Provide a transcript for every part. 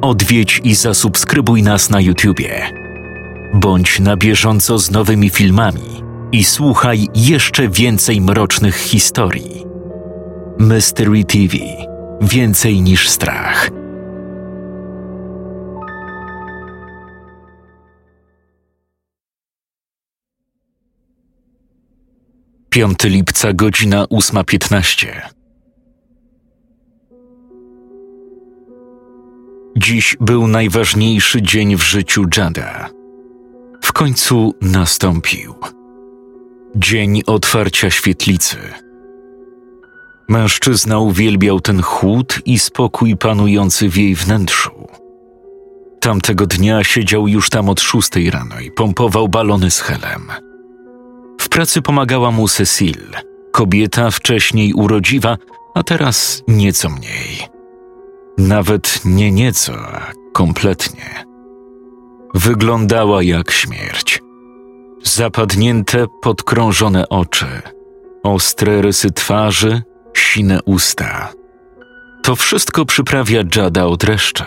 odwiedź i zasubskrybuj nas na YouTubie. Bądź na bieżąco z nowymi filmami i słuchaj jeszcze więcej mrocznych historii. Mystery TV Więcej niż strach. 5 lipca, godzina 8.15. Dziś był najważniejszy dzień w życiu Jada. W końcu nastąpił. Dzień otwarcia świetlicy. Mężczyzna uwielbiał ten chłód i spokój panujący w jej wnętrzu. Tamtego dnia siedział już tam od szóstej rano i pompował balony z helem pracy pomagała mu Cecil, kobieta wcześniej urodziwa, a teraz nieco mniej. Nawet nie nieco, a kompletnie. Wyglądała jak śmierć. Zapadnięte, podkrążone oczy, ostre rysy twarzy, sine usta. To wszystko przyprawia Jada od dreszcze.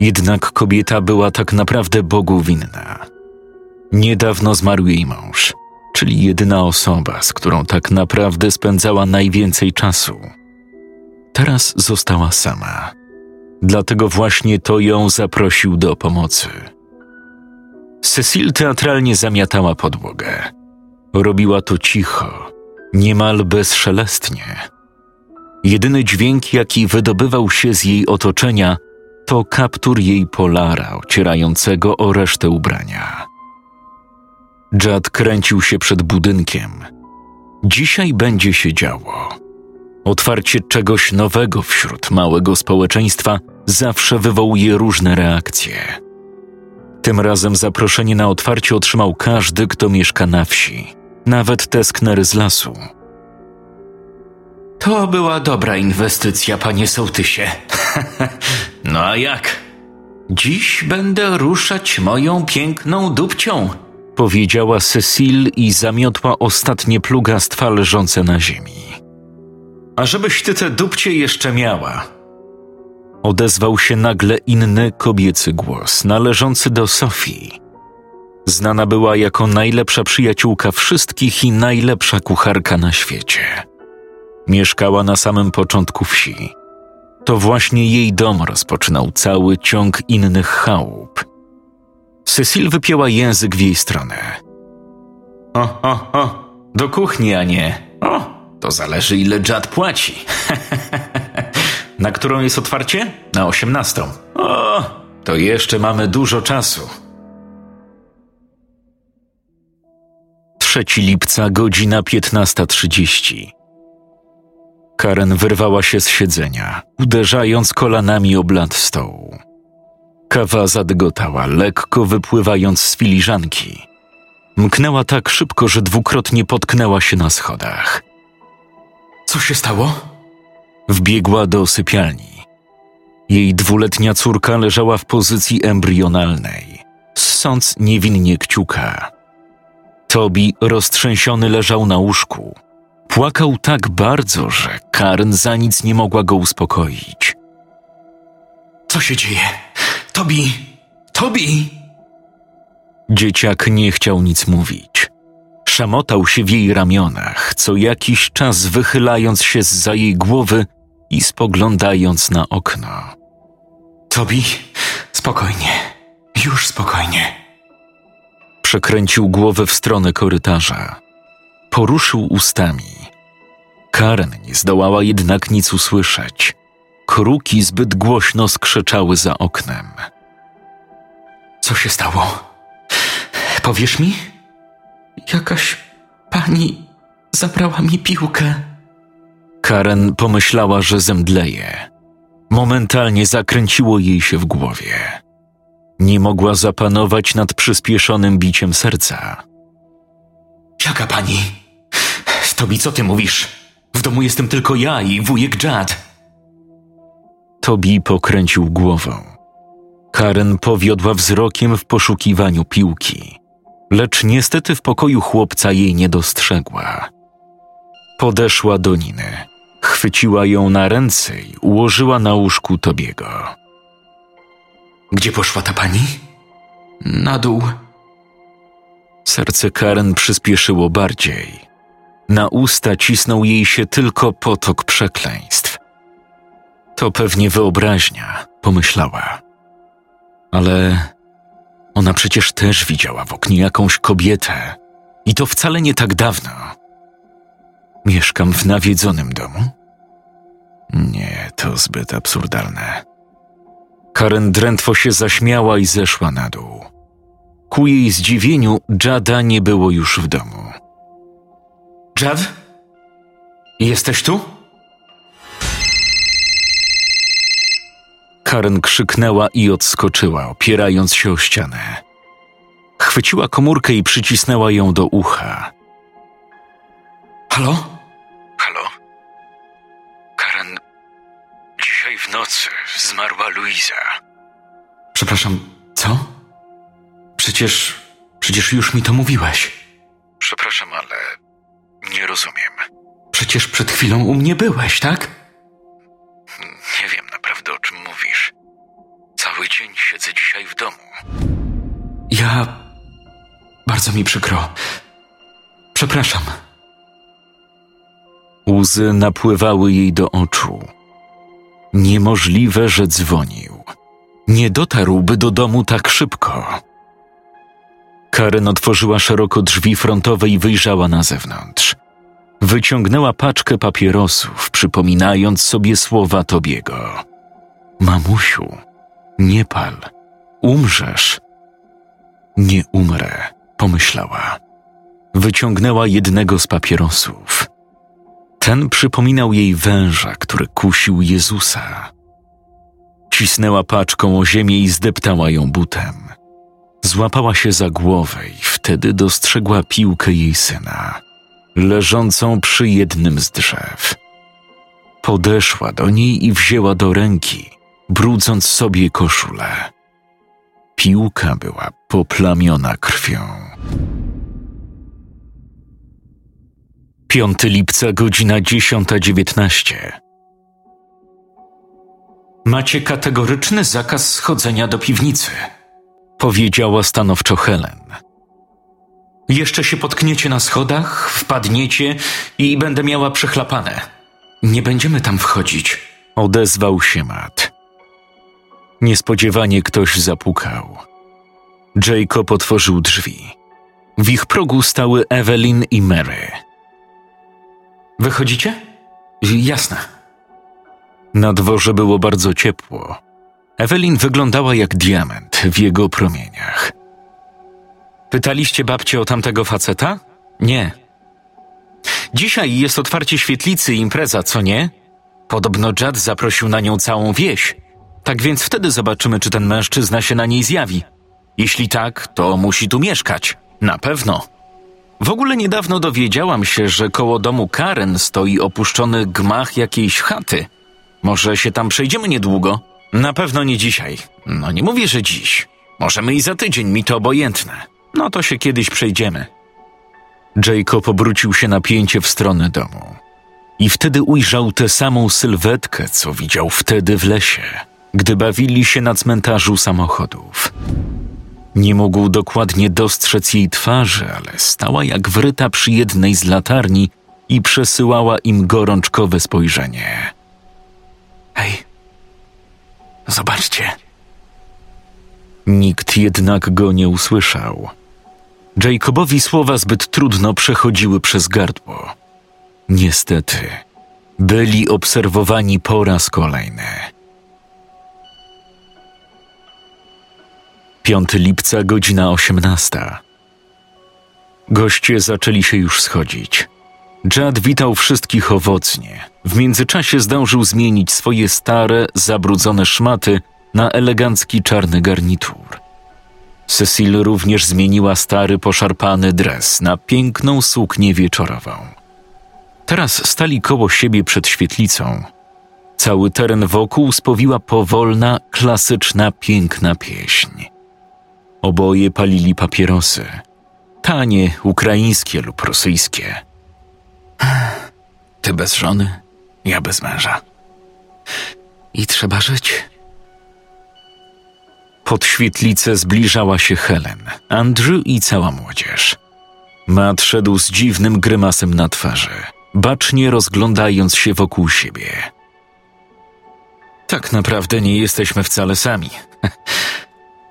Jednak kobieta była tak naprawdę Bogu winna. Niedawno zmarł jej mąż, czyli jedyna osoba, z którą tak naprawdę spędzała najwięcej czasu. Teraz została sama. Dlatego właśnie to ją zaprosił do pomocy. Cecil teatralnie zamiatała podłogę. Robiła to cicho, niemal bezszelestnie. Jedyny dźwięk, jaki wydobywał się z jej otoczenia, to kaptur jej polara ocierającego o resztę ubrania. Jad kręcił się przed budynkiem. Dzisiaj będzie się działo. Otwarcie czegoś nowego wśród małego społeczeństwa zawsze wywołuje różne reakcje. Tym razem zaproszenie na otwarcie otrzymał każdy, kto mieszka na wsi, nawet tesknery z lasu. To była dobra inwestycja, panie sołtysie. no a jak? Dziś będę ruszać moją piękną dupcią powiedziała Cecil i zamiotła ostatnie plugastwa leżące na ziemi. A żebyś ty te dupcie jeszcze miała. Odezwał się nagle inny kobiecy głos, należący do Sofii. Znana była jako najlepsza przyjaciółka wszystkich i najlepsza kucharka na świecie. Mieszkała na samym początku wsi. To właśnie jej dom rozpoczynał cały ciąg innych chałup – Cecil wypięła język w jej stronę. O, o, o, do kuchni, a nie. O, to zależy ile Jad płaci. Na którą jest otwarcie? Na osiemnastą. O, to jeszcze mamy dużo czasu. 3 lipca, godzina 15.30. Karen wyrwała się z siedzenia, uderzając kolanami o blat stołu. Kawa zadygotała, lekko wypływając z filiżanki. Mknęła tak szybko, że dwukrotnie potknęła się na schodach. Co się stało? Wbiegła do sypialni. Jej dwuletnia córka leżała w pozycji embrionalnej, ssąc niewinnie kciuka. Tobi roztrzęsiony leżał na łóżku. Płakał tak bardzo, że Karen za nic nie mogła go uspokoić. Co się dzieje? Tobi! Tobi! Dzieciak nie chciał nic mówić. Szamotał się w jej ramionach, co jakiś czas wychylając się za jej głowy i spoglądając na okno. Tobi, spokojnie, już spokojnie. Przekręcił głowę w stronę korytarza. Poruszył ustami. Karen nie zdołała jednak nic usłyszeć. Kruki zbyt głośno skrzeczały za oknem. Co się stało? Powiesz mi? Jakaś pani zabrała mi piłkę. Karen pomyślała, że zemdleje. Momentalnie zakręciło jej się w głowie. Nie mogła zapanować nad przyspieszonym biciem serca. Jaka pani? Tobi, co ty mówisz? W domu jestem tylko ja i wujek Jad. Tobi pokręcił głową. Karen powiodła wzrokiem w poszukiwaniu piłki, lecz niestety w pokoju chłopca jej nie dostrzegła. Podeszła do Niny, chwyciła ją na ręce i ułożyła na łóżku Tobiego. Gdzie poszła ta pani? Na dół. Serce Karen przyspieszyło bardziej. Na usta cisnął jej się tylko potok przekleństw. To pewnie wyobraźnia, pomyślała. Ale ona przecież też widziała w oknie jakąś kobietę. I to wcale nie tak dawno. Mieszkam w nawiedzonym domu? Nie, to zbyt absurdalne. Karen drętwo się zaśmiała i zeszła na dół. Ku jej zdziwieniu, Jada nie było już w domu. Jad? Jesteś tu? Karen krzyknęła i odskoczyła, opierając się o ścianę. Chwyciła komórkę i przycisnęła ją do ucha. Halo? Halo? Karen, dzisiaj w nocy zmarła Luiza. Przepraszam, co? Przecież. Przecież już mi to mówiłeś. Przepraszam, ale nie rozumiem. Przecież przed chwilą u mnie byłeś, tak? Siedzę dzisiaj w domu. Ja. Bardzo mi przykro. Przepraszam. Łzy napływały jej do oczu. Niemożliwe, że dzwonił. Nie dotarłby do domu tak szybko. Karen otworzyła szeroko drzwi frontowe i wyjrzała na zewnątrz. Wyciągnęła paczkę papierosów, przypominając sobie słowa Tobiego. Mamusiu, nie pal, umrzesz. Nie umrę, pomyślała. Wyciągnęła jednego z papierosów. Ten przypominał jej węża, który kusił Jezusa. Cisnęła paczką o ziemię i zdeptała ją butem. Złapała się za głowę i wtedy dostrzegła piłkę jej syna, leżącą przy jednym z drzew. Podeszła do niej i wzięła do ręki, brudząc sobie koszulę. Piłka była poplamiona krwią. 5 lipca, godzina 10.19. Macie kategoryczny zakaz schodzenia do piwnicy. Powiedziała stanowczo Helen. Jeszcze się potkniecie na schodach, wpadniecie i będę miała przechlapane. Nie będziemy tam wchodzić. Odezwał się Matt. Niespodziewanie ktoś zapukał. Jacob otworzył drzwi. W ich progu stały Evelyn i Mary. Wychodzicie? Jasne. Na dworze było bardzo ciepło. Ewelin wyglądała jak diament w jego promieniach. Pytaliście babcię o tamtego faceta? Nie. Dzisiaj jest otwarcie świetlicy i impreza, co nie? Podobno Jad zaprosił na nią całą wieś. Tak więc wtedy zobaczymy, czy ten mężczyzna się na niej zjawi. Jeśli tak, to musi tu mieszkać. Na pewno. W ogóle niedawno dowiedziałam się, że koło domu Karen stoi opuszczony gmach jakiejś chaty. Może się tam przejdziemy niedługo? Na pewno nie dzisiaj. No nie mówię, że dziś. Możemy i za tydzień, mi to obojętne. No to się kiedyś przejdziemy. Jacob obrócił się napięcie w stronę domu. I wtedy ujrzał tę samą sylwetkę, co widział wtedy w lesie, gdy bawili się na cmentarzu samochodów. Nie mógł dokładnie dostrzec jej twarzy, ale stała jak wryta przy jednej z latarni i przesyłała im gorączkowe spojrzenie. Hej, zobaczcie. Nikt jednak go nie usłyszał. Jacobowi słowa zbyt trudno przechodziły przez gardło. Niestety, byli obserwowani po raz kolejny. 5 lipca, godzina 18. Goście zaczęli się już schodzić. Jad witał wszystkich owocnie. W międzyczasie zdążył zmienić swoje stare, zabrudzone szmaty na elegancki czarny garnitur. Cecil również zmieniła stary, poszarpany dres na piękną suknię wieczorową. Teraz stali koło siebie przed świetlicą. Cały teren wokół spowiła powolna, klasyczna, piękna pieśń. Oboje palili papierosy. Tanie, ukraińskie lub rosyjskie. Ty bez żony, ja bez męża. I trzeba żyć. Pod świetlicę zbliżała się Helen, Andrew i cała młodzież. Matt szedł z dziwnym grymasem na twarzy, bacznie rozglądając się wokół siebie. Tak naprawdę nie jesteśmy wcale sami.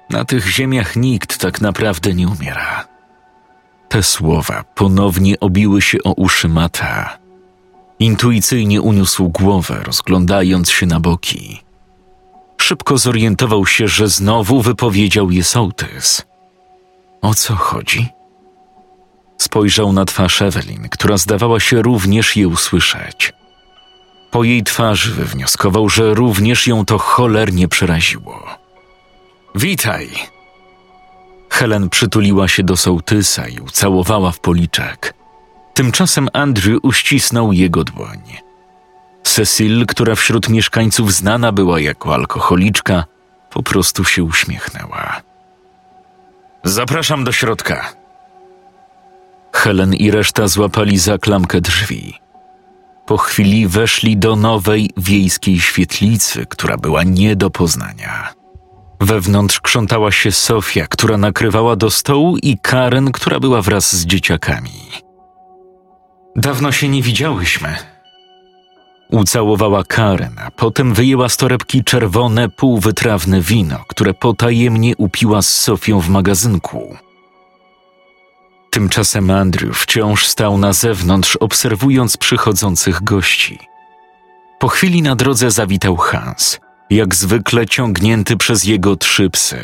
Na tych ziemiach nikt tak naprawdę nie umiera. Te słowa ponownie obiły się o uszy Mata. Intuicyjnie uniósł głowę, rozglądając się na boki. Szybko zorientował się, że znowu wypowiedział je sołtys. O co chodzi? Spojrzał na twarz Ewelin, która zdawała się również je usłyszeć. Po jej twarzy wywnioskował, że również ją to cholernie przeraziło. Witaj! Helen przytuliła się do sołtysa i ucałowała w policzek. Tymczasem Andrew uścisnął jego dłoń. Cecil, która wśród mieszkańców znana była jako alkoholiczka, po prostu się uśmiechnęła. Zapraszam do środka. Helen i reszta złapali za klamkę drzwi. Po chwili weszli do nowej wiejskiej świetlicy, która była nie do poznania. Wewnątrz krzątała się Sofia, która nakrywała do stołu, i Karen, która była wraz z dzieciakami. Dawno się nie widziałyśmy. Ucałowała Karen, a potem wyjęła z torebki czerwone, półwytrawne wino, które potajemnie upiła z Sofią w magazynku. Tymczasem Andrew wciąż stał na zewnątrz, obserwując przychodzących gości. Po chwili na drodze zawitał Hans, jak zwykle ciągnięty przez jego trzy psy.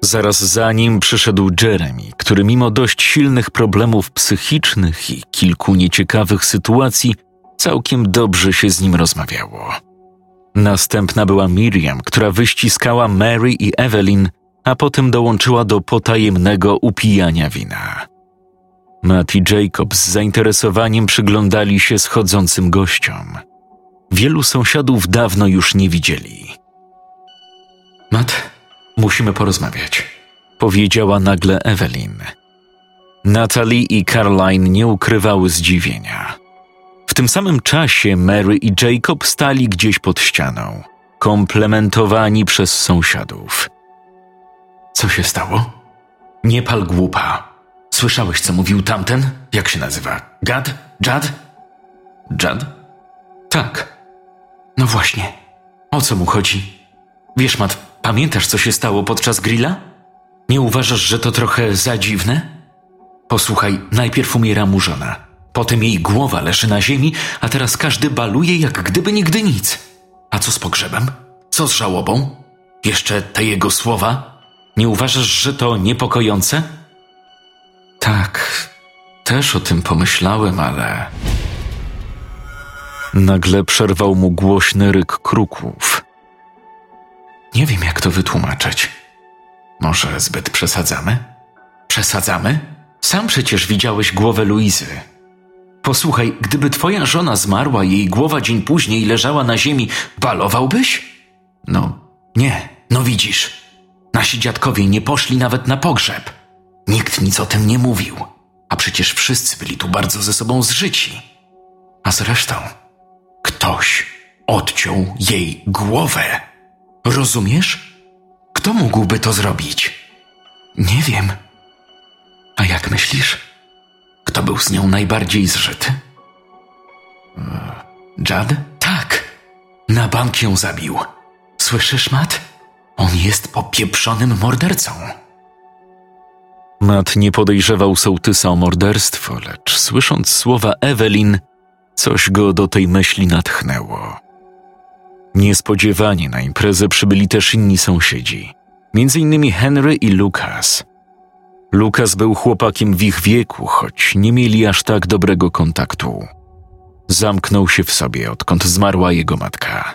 Zaraz za nim przyszedł Jeremy, który mimo dość silnych problemów psychicznych i kilku nieciekawych sytuacji, całkiem dobrze się z nim rozmawiało. Następna była Miriam, która wyściskała Mary i Evelyn, a potem dołączyła do potajemnego upijania wina. Matt i Jacob z zainteresowaniem przyglądali się schodzącym gościom. Wielu sąsiadów dawno już nie widzieli. Matt, musimy porozmawiać, powiedziała nagle Evelyn. Natalie i Caroline nie ukrywały zdziwienia. W tym samym czasie Mary i Jacob stali gdzieś pod ścianą, komplementowani przez sąsiadów. Co się stało? Nie pal głupa. Słyszałeś, co mówił tamten? Jak się nazywa? Gad? Jad? Jad? Tak. No właśnie. O co mu chodzi? Wiesz, Mat, pamiętasz, co się stało podczas grilla? Nie uważasz, że to trochę za dziwne? Posłuchaj, najpierw umiera mu żona. Potem jej głowa leży na ziemi, a teraz każdy baluje, jak gdyby nigdy nic. A co z pogrzebem? Co z żałobą? Jeszcze te jego słowa? Nie uważasz, że to niepokojące? Tak, też o tym pomyślałem, ale. Nagle przerwał mu głośny ryk kruków. Nie wiem, jak to wytłumaczyć. Może zbyt przesadzamy? Przesadzamy? Sam przecież widziałeś głowę Luizy. Posłuchaj, gdyby twoja żona zmarła i jej głowa dzień później leżała na ziemi, balowałbyś? No, nie, no widzisz. Nasi dziadkowie nie poszli nawet na pogrzeb. Nikt nic o tym nie mówił, a przecież wszyscy byli tu bardzo ze sobą zżyci. A zresztą, ktoś odciął jej głowę. Rozumiesz? Kto mógłby to zrobić? Nie wiem. A jak myślisz? Kto był z nią najbardziej zżyty? Jad? Tak. Na bank ją zabił. Słyszysz, Matt? On jest popieprzonym mordercą. Matt nie podejrzewał sołtysa o morderstwo, lecz słysząc słowa Evelyn, coś go do tej myśli natchnęło. Niespodziewanie na imprezę przybyli też inni sąsiedzi, między innymi Henry i Lucas. Lucas był chłopakiem w ich wieku, choć nie mieli aż tak dobrego kontaktu. Zamknął się w sobie, odkąd zmarła jego matka.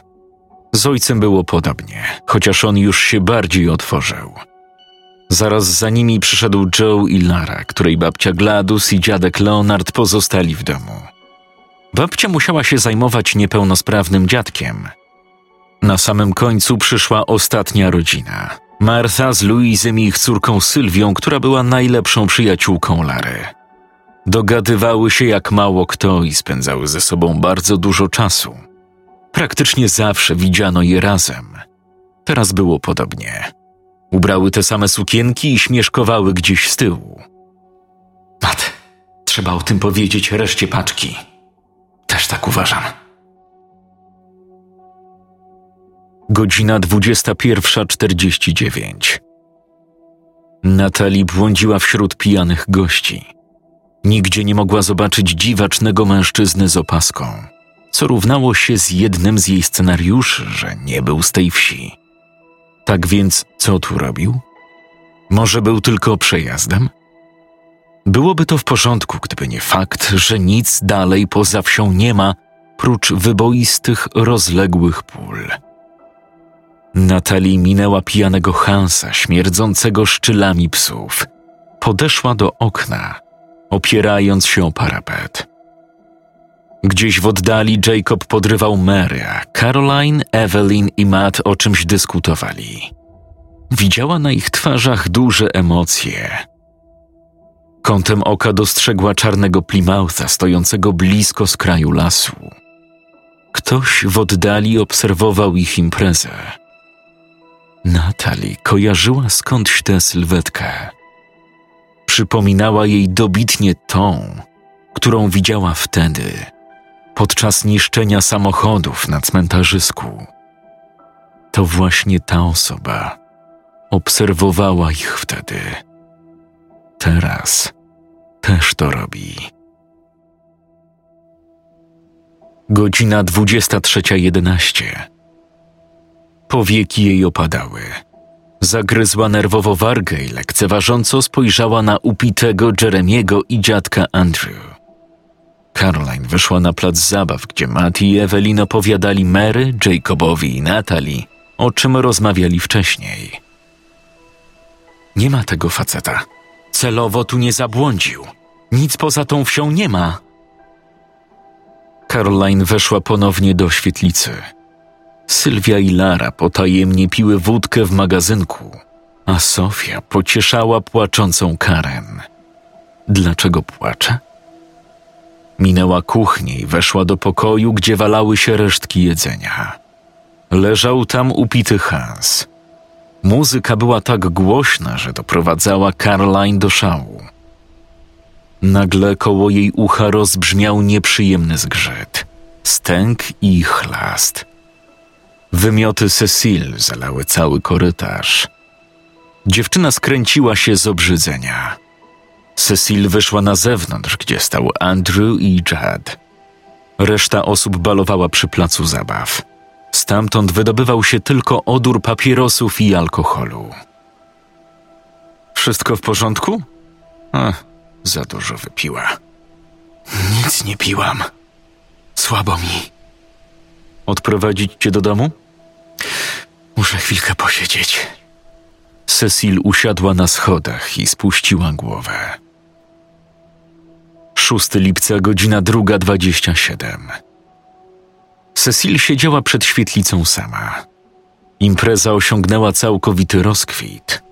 Z ojcem było podobnie, chociaż on już się bardziej otworzył. Zaraz za nimi przyszedł Joe i Lara, której babcia Gladys i dziadek Leonard pozostali w domu. Babcia musiała się zajmować niepełnosprawnym dziadkiem. Na samym końcu przyszła ostatnia rodzina. Martha z Louisem i ich córką Sylwią, która była najlepszą przyjaciółką Lary. Dogadywały się jak mało kto i spędzały ze sobą bardzo dużo czasu. Praktycznie zawsze widziano je razem. Teraz było podobnie. Ubrały te same sukienki i śmieszkowały gdzieś z tyłu. Mat, trzeba o tym powiedzieć reszcie paczki. Też tak uważam. Godzina 21.49. Natalie błądziła wśród pijanych gości. Nigdzie nie mogła zobaczyć dziwacznego mężczyzny z opaską, co równało się z jednym z jej scenariuszy, że nie był z tej wsi. Tak więc co tu robił? Może był tylko przejazdem? Byłoby to w porządku, gdyby nie fakt, że nic dalej poza wsią nie ma, prócz wyboistych, rozległych pól. Natalie minęła pijanego Hansa, śmierdzącego szczylami psów. Podeszła do okna, opierając się o parapet. Gdzieś w oddali Jacob podrywał Mary, a Caroline, Evelyn i Matt o czymś dyskutowali. Widziała na ich twarzach duże emocje. Kątem oka dostrzegła czarnego Plymoutha stojącego blisko z kraju lasu. Ktoś w oddali obserwował ich imprezę. Natalie kojarzyła skądś tę sylwetkę. Przypominała jej dobitnie tą, którą widziała wtedy, podczas niszczenia samochodów na cmentarzysku. To właśnie ta osoba obserwowała ich wtedy. Teraz też to robi. Godzina 23.11. Powieki jej opadały. Zagryzła nerwowo wargę i lekceważąco spojrzała na upitego Jeremiego i dziadka Andrew. Caroline wyszła na plac zabaw, gdzie Matt i Evelyn opowiadali Mary, Jacobowi i Natalie, o czym rozmawiali wcześniej. Nie ma tego faceta. Celowo tu nie zabłądził. Nic poza tą wsią nie ma. Caroline weszła ponownie do świetlicy. Sylwia i Lara potajemnie piły wódkę w magazynku, a Sofia pocieszała płaczącą Karen. Dlaczego płacze? Minęła kuchnię i weszła do pokoju, gdzie walały się resztki jedzenia. Leżał tam upity Hans. Muzyka była tak głośna, że doprowadzała Caroline do szału. Nagle koło jej ucha rozbrzmiał nieprzyjemny zgrzyt, stęk i chlast. Wymioty Cecil zalały cały korytarz. Dziewczyna skręciła się z obrzydzenia. Cecil wyszła na zewnątrz, gdzie stał Andrew i Jad. Reszta osób balowała przy placu zabaw. Stamtąd wydobywał się tylko odór papierosów i alkoholu. Wszystko w porządku? Ach, za dużo wypiła. Nic nie piłam. Słabo mi. Odprowadzić cię do domu? Muszę chwilkę posiedzieć. Cecil usiadła na schodach i spuściła głowę. 6 lipca, godzina druga dwadzieścia siedem. Cecil siedziała przed świetlicą sama. Impreza osiągnęła całkowity rozkwit.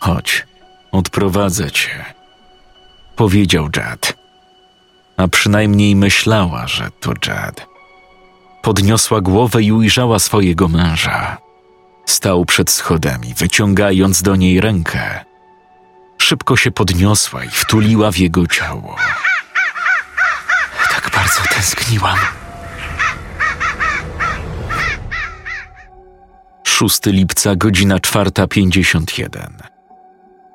Chodź, odprowadzę cię, powiedział Jad. A przynajmniej myślała, że to Jad. Podniosła głowę i ujrzała swojego męża. Stał przed schodami, wyciągając do niej rękę. Szybko się podniosła i wtuliła w jego ciało. Bardzo tęskniłam. 6 lipca, godzina 4.51.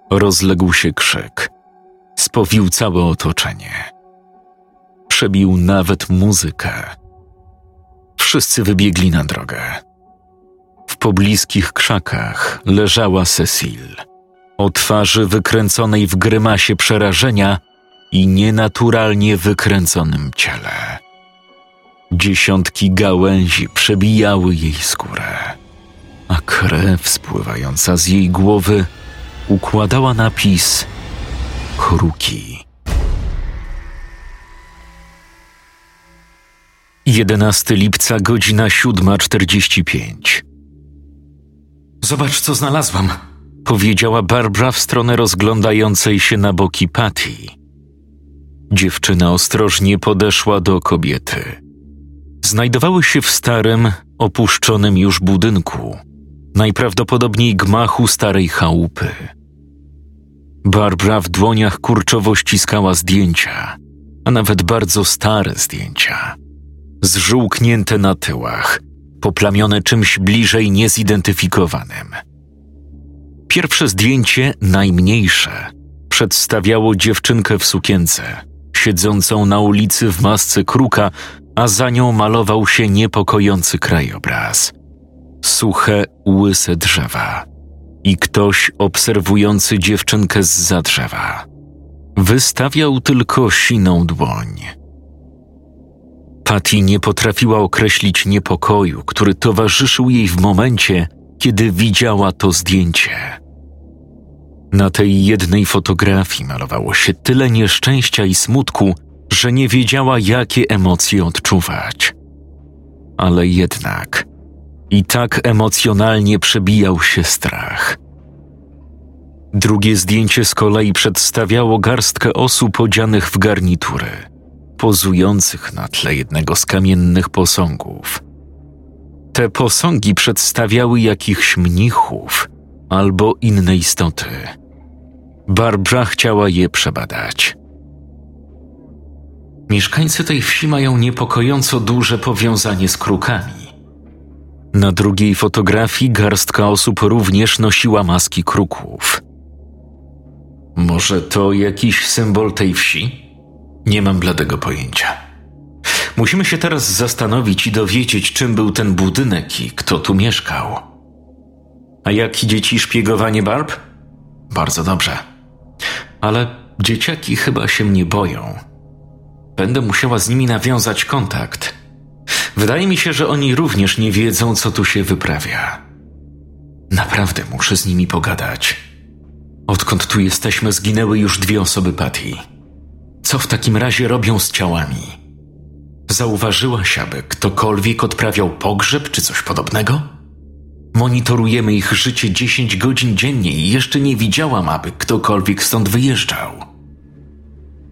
Rozległ się krzyk. Spowił całe otoczenie. Przebił nawet muzykę. Wszyscy wybiegli na drogę. W pobliskich krzakach leżała Cecil, o twarzy wykręconej w grymasie przerażenia i nienaturalnie wykręconym ciele. Dziesiątki gałęzi przebijały jej skórę, a krew spływająca z jej głowy układała napis Kruki. 11 lipca, godzina 7.45. Zobacz, co znalazłam. Powiedziała Barbara w stronę rozglądającej się na boki Patty. Dziewczyna ostrożnie podeszła do kobiety. Znajdowały się w starym, opuszczonym już budynku. najprawdopodobniej gmachu starej chałupy. Barbara w dłoniach kurczowo ściskała zdjęcia, a nawet bardzo stare zdjęcia. Zżółknięte na tyłach, poplamione czymś bliżej niezidentyfikowanym. Pierwsze zdjęcie, najmniejsze, przedstawiało dziewczynkę w sukience, siedzącą na ulicy w masce kruka, a za nią malował się niepokojący krajobraz. Suche, łyse drzewa i ktoś obserwujący dziewczynkę z za drzewa. Wystawiał tylko siną dłoń. Patty nie potrafiła określić niepokoju, który towarzyszył jej w momencie, kiedy widziała to zdjęcie. Na tej jednej fotografii malowało się tyle nieszczęścia i smutku, że nie wiedziała, jakie emocje odczuwać. Ale jednak i tak emocjonalnie przebijał się strach. Drugie zdjęcie z kolei przedstawiało garstkę osób odzianych w garnitury, pozujących na tle jednego z kamiennych posągów. Te posągi przedstawiały jakichś mnichów albo inne istoty – Barbara chciała je przebadać. Mieszkańcy tej wsi mają niepokojąco duże powiązanie z krukami. Na drugiej fotografii garstka osób również nosiła maski kruków. Może to jakiś symbol tej wsi? Nie mam bladego pojęcia. Musimy się teraz zastanowić i dowiedzieć, czym był ten budynek i kto tu mieszkał. A jak idzie ci szpiegowanie Barb? Bardzo dobrze ale dzieciaki chyba się mnie boją. Będę musiała z nimi nawiązać kontakt. Wydaje mi się, że oni również nie wiedzą, co tu się wyprawia. Naprawdę muszę z nimi pogadać. Odkąd tu jesteśmy, zginęły już dwie osoby Patty. Co w takim razie robią z ciałami? Zauważyłaś, aby ktokolwiek odprawiał pogrzeb czy coś podobnego? Monitorujemy ich życie 10 godzin dziennie i jeszcze nie widziałam, aby ktokolwiek stąd wyjeżdżał.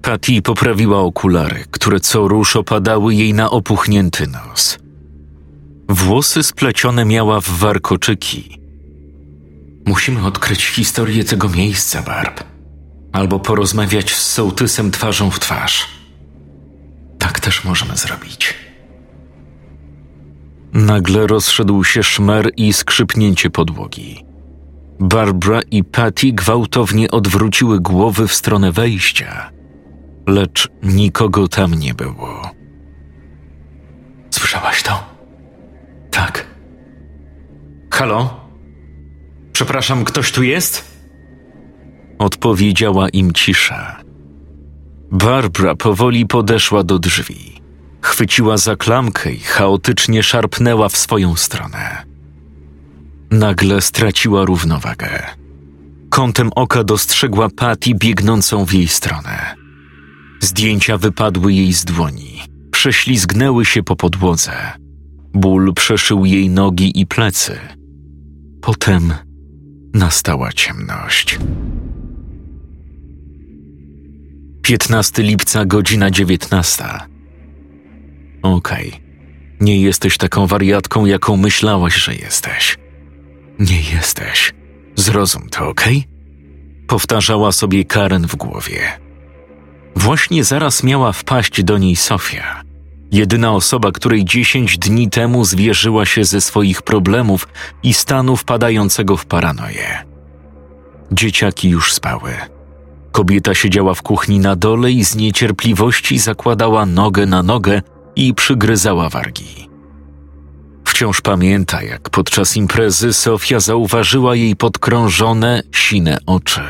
Patty poprawiła okulary, które co rusz opadały jej na opuchnięty nos. Włosy splecione miała w warkoczyki. Musimy odkryć historię tego miejsca, Barb. Albo porozmawiać z sołtysem twarzą w twarz. Tak też możemy zrobić. Nagle rozszedł się szmer i skrzypnięcie podłogi. Barbara i Patty gwałtownie odwróciły głowy w stronę wejścia, lecz nikogo tam nie było. Słyszałaś to? Tak. Halo? Przepraszam, ktoś tu jest? Odpowiedziała im cisza. Barbara powoli podeszła do drzwi. Chwyciła za klamkę i chaotycznie szarpnęła w swoją stronę. Nagle straciła równowagę. Kątem oka dostrzegła Patty biegnącą w jej stronę. Zdjęcia wypadły jej z dłoni, prześlizgnęły się po podłodze. Ból przeszył jej nogi i plecy. Potem nastała ciemność. 15 lipca, godzina 19. Okej. Okay. Nie jesteś taką wariatką, jaką myślałaś, że jesteś. Nie jesteś. Zrozum to, okej? Okay? Powtarzała sobie Karen w głowie. Właśnie zaraz miała wpaść do niej Sofia. Jedyna osoba, której dziesięć dni temu zwierzyła się ze swoich problemów i stanu wpadającego w paranoję. Dzieciaki już spały. Kobieta siedziała w kuchni na dole i z niecierpliwości zakładała nogę na nogę, i przygryzała wargi. Wciąż pamięta, jak podczas imprezy Sofia zauważyła jej podkrążone, sine oczy,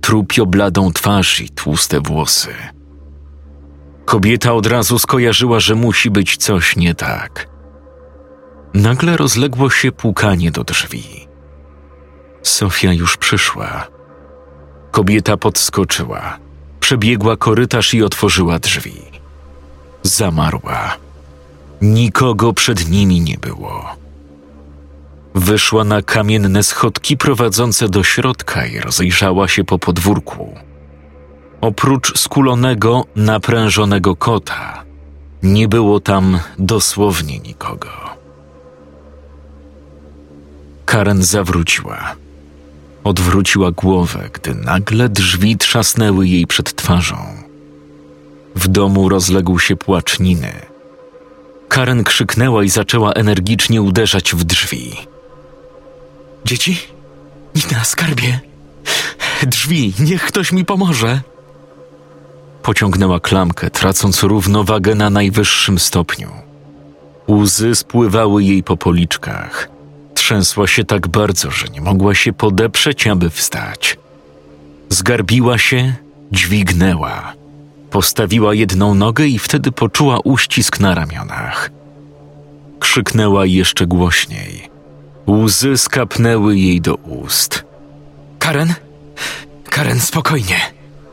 trupio bladą twarz i tłuste włosy. Kobieta od razu skojarzyła, że musi być coś nie tak. Nagle rozległo się pukanie do drzwi. Sofia już przyszła. Kobieta podskoczyła, przebiegła korytarz i otworzyła drzwi zamarła. Nikogo przed nimi nie było. Wyszła na kamienne schodki prowadzące do środka i rozejrzała się po podwórku. Oprócz skulonego, naprężonego kota, nie było tam dosłownie nikogo. Karen zawróciła. Odwróciła głowę, gdy nagle drzwi trzasnęły jej przed twarzą. W domu rozległ się płacz Niny. Karen krzyknęła i zaczęła energicznie uderzać w drzwi. Dzieci? Nina, skarbie! Drzwi, niech ktoś mi pomoże! Pociągnęła klamkę, tracąc równowagę na najwyższym stopniu. Łzy spływały jej po policzkach. Trzęsła się tak bardzo, że nie mogła się podeprzeć, aby wstać. Zgarbiła się, dźwignęła. Postawiła jedną nogę i wtedy poczuła uścisk na ramionach. Krzyknęła jeszcze głośniej. Łzy skapnęły jej do ust. Karen? Karen, spokojnie.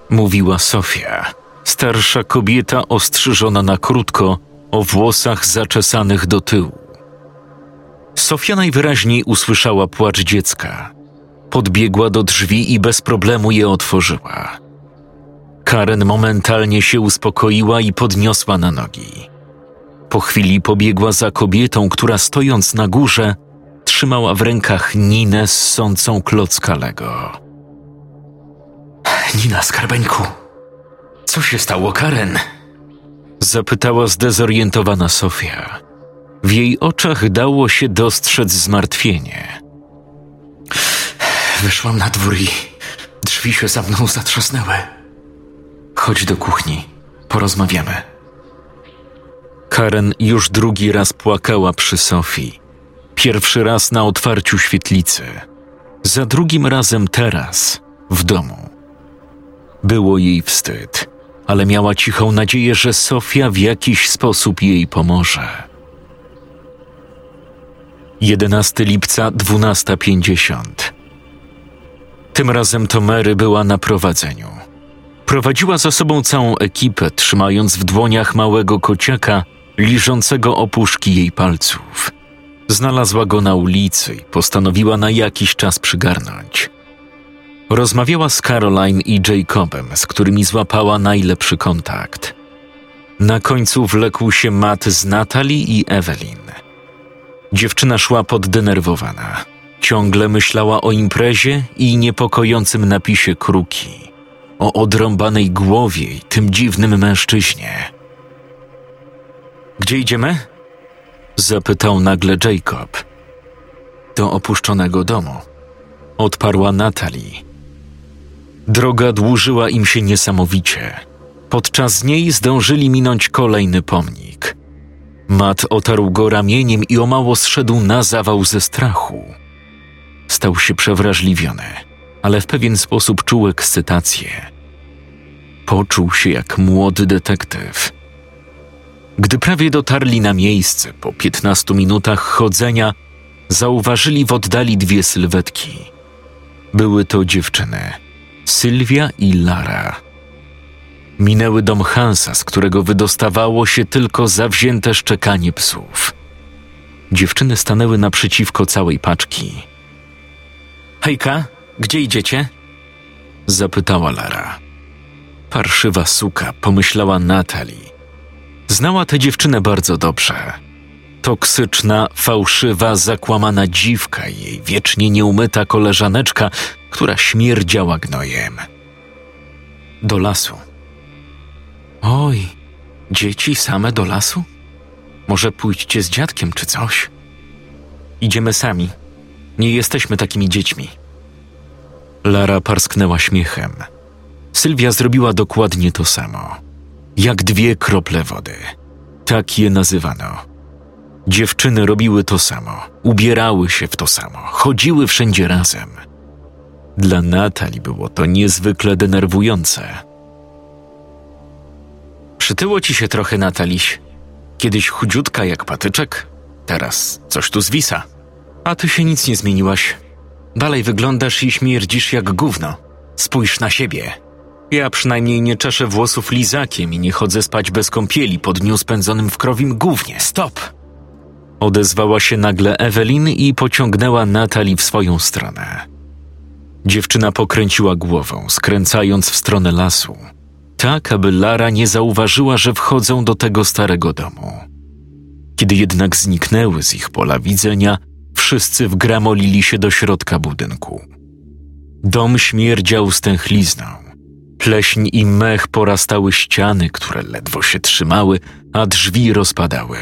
Mówiła Sofia, starsza kobieta ostrzyżona na krótko, o włosach zaczesanych do tyłu. Sofia najwyraźniej usłyszała płacz dziecka. Podbiegła do drzwi i bez problemu je otworzyła. Karen momentalnie się uspokoiła i podniosła na nogi. Po chwili pobiegła za kobietą, która stojąc na górze, trzymała w rękach Ninę ssącą klocka Lego. Nina, skarbeńku. Co się stało, Karen? Zapytała zdezorientowana Sofia. W jej oczach dało się dostrzec zmartwienie. Wyszłam na dwór i drzwi się za mną zatrzasnęły. Chodź do kuchni, porozmawiamy. Karen już drugi raz płakała przy Sofii. Pierwszy raz na otwarciu świetlicy. Za drugim razem teraz, w domu. Było jej wstyd, ale miała cichą nadzieję, że Sofia w jakiś sposób jej pomoże. 11 lipca 12.50 Tym razem to Mary była na prowadzeniu. Prowadziła za sobą całą ekipę, trzymając w dłoniach małego kociaka, liżącego opuszki jej palców. Znalazła go na ulicy i postanowiła na jakiś czas przygarnąć. Rozmawiała z Caroline i Jacobem, z którymi złapała najlepszy kontakt. Na końcu wlekł się Matt z Natalie i Evelyn. Dziewczyna szła poddenerwowana. Ciągle myślała o imprezie i niepokojącym napisie kruki, o odrąbanej głowie i tym dziwnym mężczyźnie. Gdzie idziemy? Zapytał nagle Jacob. Do opuszczonego domu. Odparła Natalie. Droga dłużyła im się niesamowicie. Podczas niej zdążyli minąć kolejny pomnik. Matt otarł go ramieniem i o mało zszedł na zawał ze strachu. Stał się przewrażliwiony, ale w pewien sposób czuł ekscytację. Poczuł się jak młody detektyw. Gdy prawie dotarli na miejsce, po piętnastu minutach chodzenia, zauważyli w oddali dwie sylwetki. Były to dziewczyny, Sylwia i Lara. Minęły dom Hansa, z którego wydostawało się tylko zawzięte szczekanie psów. Dziewczyny stanęły naprzeciwko całej paczki. Hejka, gdzie idziecie? Zapytała Lara. Parszywa suka, pomyślała Natalie. Znała tę dziewczynę bardzo dobrze. Toksyczna, fałszywa, zakłamana dziwka jej wiecznie nieumyta koleżaneczka, która śmierdziała gnojem. Do lasu. Oj, dzieci same do lasu? Może pójdźcie z dziadkiem czy coś? Idziemy sami. Nie jesteśmy takimi dziećmi. Lara parsknęła śmiechem. Sylwia zrobiła dokładnie to samo. Jak dwie krople wody. Tak je nazywano. Dziewczyny robiły to samo, ubierały się w to samo, chodziły wszędzie razem. Dla Natalii było to niezwykle denerwujące. Przytyło ci się trochę, Nataliś. Kiedyś chudziutka jak patyczek, teraz coś tu zwisa. A ty się nic nie zmieniłaś. Dalej wyglądasz i śmierdzisz jak gówno. Spójrz na siebie. Ja przynajmniej nie czeszę włosów lizakiem i nie chodzę spać bez kąpieli po dniu spędzonym w krowim gównie. Stop! Odezwała się nagle Ewelin i pociągnęła Natalii w swoją stronę. Dziewczyna pokręciła głową, skręcając w stronę lasu, tak aby Lara nie zauważyła, że wchodzą do tego starego domu. Kiedy jednak zniknęły z ich pola widzenia, wszyscy wgramolili się do środka budynku. Dom śmierdział stęchlizną. Pleśń i mech porastały ściany, które ledwo się trzymały, a drzwi rozpadały.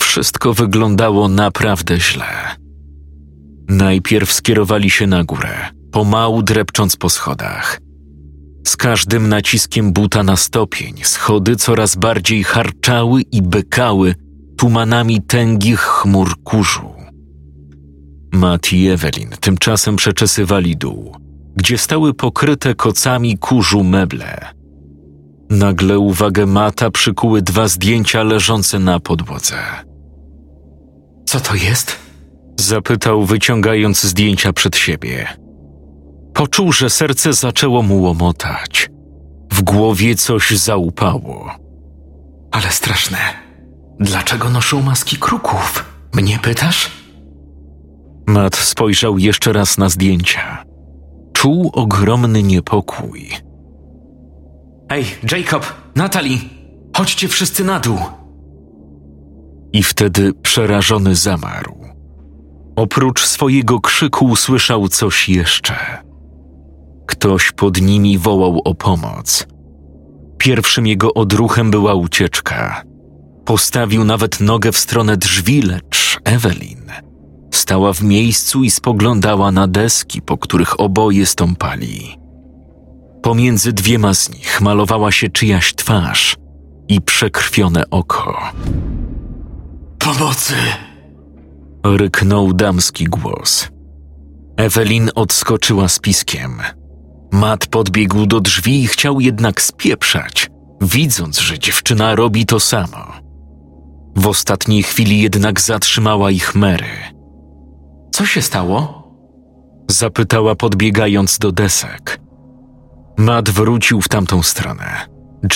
Wszystko wyglądało naprawdę źle. Najpierw skierowali się na górę, pomału drepcząc po schodach. Z każdym naciskiem buta na stopień schody coraz bardziej harczały i bekały tumanami tęgich chmur kurzu. Matt i Evelyn tymczasem przeczesywali dół, gdzie stały pokryte kocami kurzu meble. Nagle uwagę Mata przykuły dwa zdjęcia leżące na podłodze. Co to jest? Zapytał, wyciągając zdjęcia przed siebie. Poczuł, że serce zaczęło mu łomotać. W głowie coś zaupało. Ale straszne. Dlaczego noszą maski kruków? Mnie pytasz? Matt spojrzał jeszcze raz na zdjęcia. Czuł ogromny niepokój. Ej, Jacob, Natalie, chodźcie wszyscy na dół. I wtedy przerażony zamarł. Oprócz swojego krzyku usłyszał coś jeszcze. Ktoś pod nimi wołał o pomoc. Pierwszym jego odruchem była ucieczka. Postawił nawet nogę w stronę drzwi, lecz Evelyn stała w miejscu i spoglądała na deski, po których oboje stąpali. Pomiędzy dwiema z nich malowała się czyjaś twarz i przekrwione oko. Pomocy! Ryknął damski głos. Ewelin odskoczyła z piskiem. Matt podbiegł do drzwi i chciał jednak spieprzać, widząc, że dziewczyna robi to samo. W ostatniej chwili jednak zatrzymała ich Mary. Co się stało? Zapytała podbiegając do desek. Matt wrócił w tamtą stronę.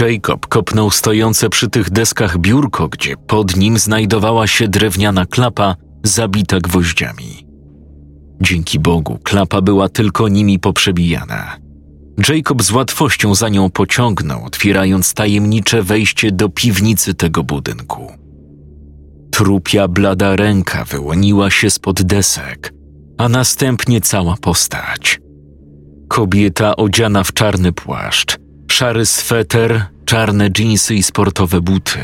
Jacob kopnął stojące przy tych deskach biurko, gdzie pod nim znajdowała się drewniana klapa zabita gwoździami. Dzięki Bogu klapa była tylko nimi poprzebijana. Jacob z łatwością za nią pociągnął, otwierając tajemnicze wejście do piwnicy tego budynku. Trupia blada ręka wyłoniła się spod desek, a następnie cała postać. Kobieta odziana w czarny płaszcz, szary sweter, czarne dżinsy i sportowe buty.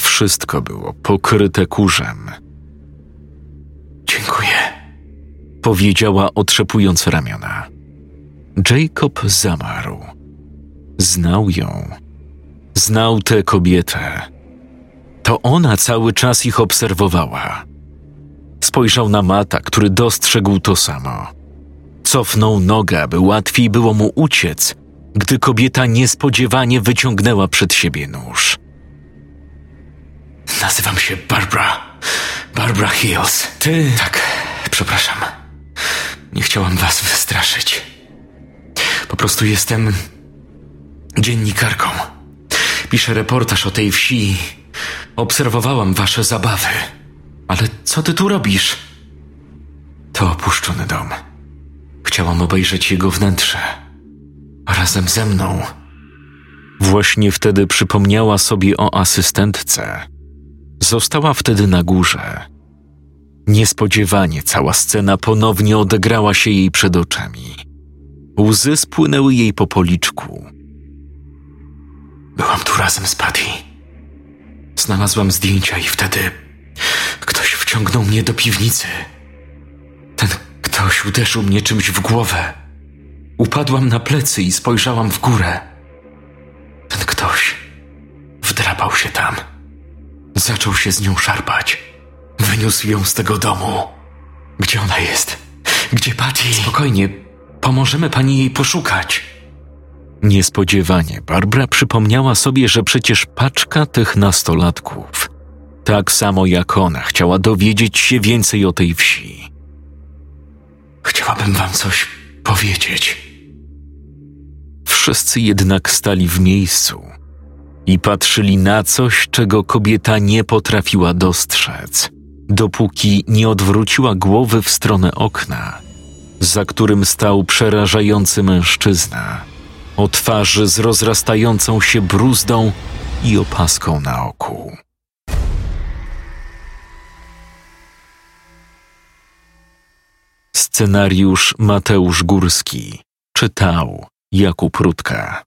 Wszystko było pokryte kurzem. Dziękuję, powiedziała otrzepując ramiona. Jacob zamarł. Znał ją. Znał tę kobietę. To ona cały czas ich obserwowała. Spojrzał na Mata, który dostrzegł to samo. Cofnął nogę, aby łatwiej było mu uciec, gdy kobieta niespodziewanie wyciągnęła przed siebie nóż. Nazywam się Barbara. Barbara Hills. Ty. Tak, przepraszam. Nie chciałam was wystraszyć. Po prostu jestem dziennikarką. Piszę reportaż o tej wsi. Obserwowałam wasze zabawy. Ale co ty tu robisz? To opuszczony dom. Chciałam obejrzeć jego wnętrze. Razem ze mną. Właśnie wtedy przypomniała sobie o asystentce. Została wtedy na górze. Niespodziewanie cała scena ponownie odegrała się jej przed oczami. Łzy spłynęły jej po policzku. Byłam tu razem z Patty. Znalazłam zdjęcia i wtedy ktoś wciągnął mnie do piwnicy. Ten ktoś uderzył mnie czymś w głowę. Upadłam na plecy i spojrzałam w górę. Ten ktoś wdrapał się tam. Zaczął się z nią szarpać. Wyniósł ją z tego domu. Gdzie ona jest? Gdzie Patty? Spokojnie, pomożemy pani jej poszukać. Niespodziewanie Barbara przypomniała sobie, że przecież paczka tych nastolatków, tak samo jak ona, chciała dowiedzieć się więcej o tej wsi. Chciałabym wam coś powiedzieć. Wszyscy jednak stali w miejscu i patrzyli na coś, czego kobieta nie potrafiła dostrzec, dopóki nie odwróciła głowy w stronę okna, za którym stał przerażający mężczyzna, o twarzy z rozrastającą się bruzdą i opaską na oku. Scenariusz Mateusz Górski czytał Jakub Rutka.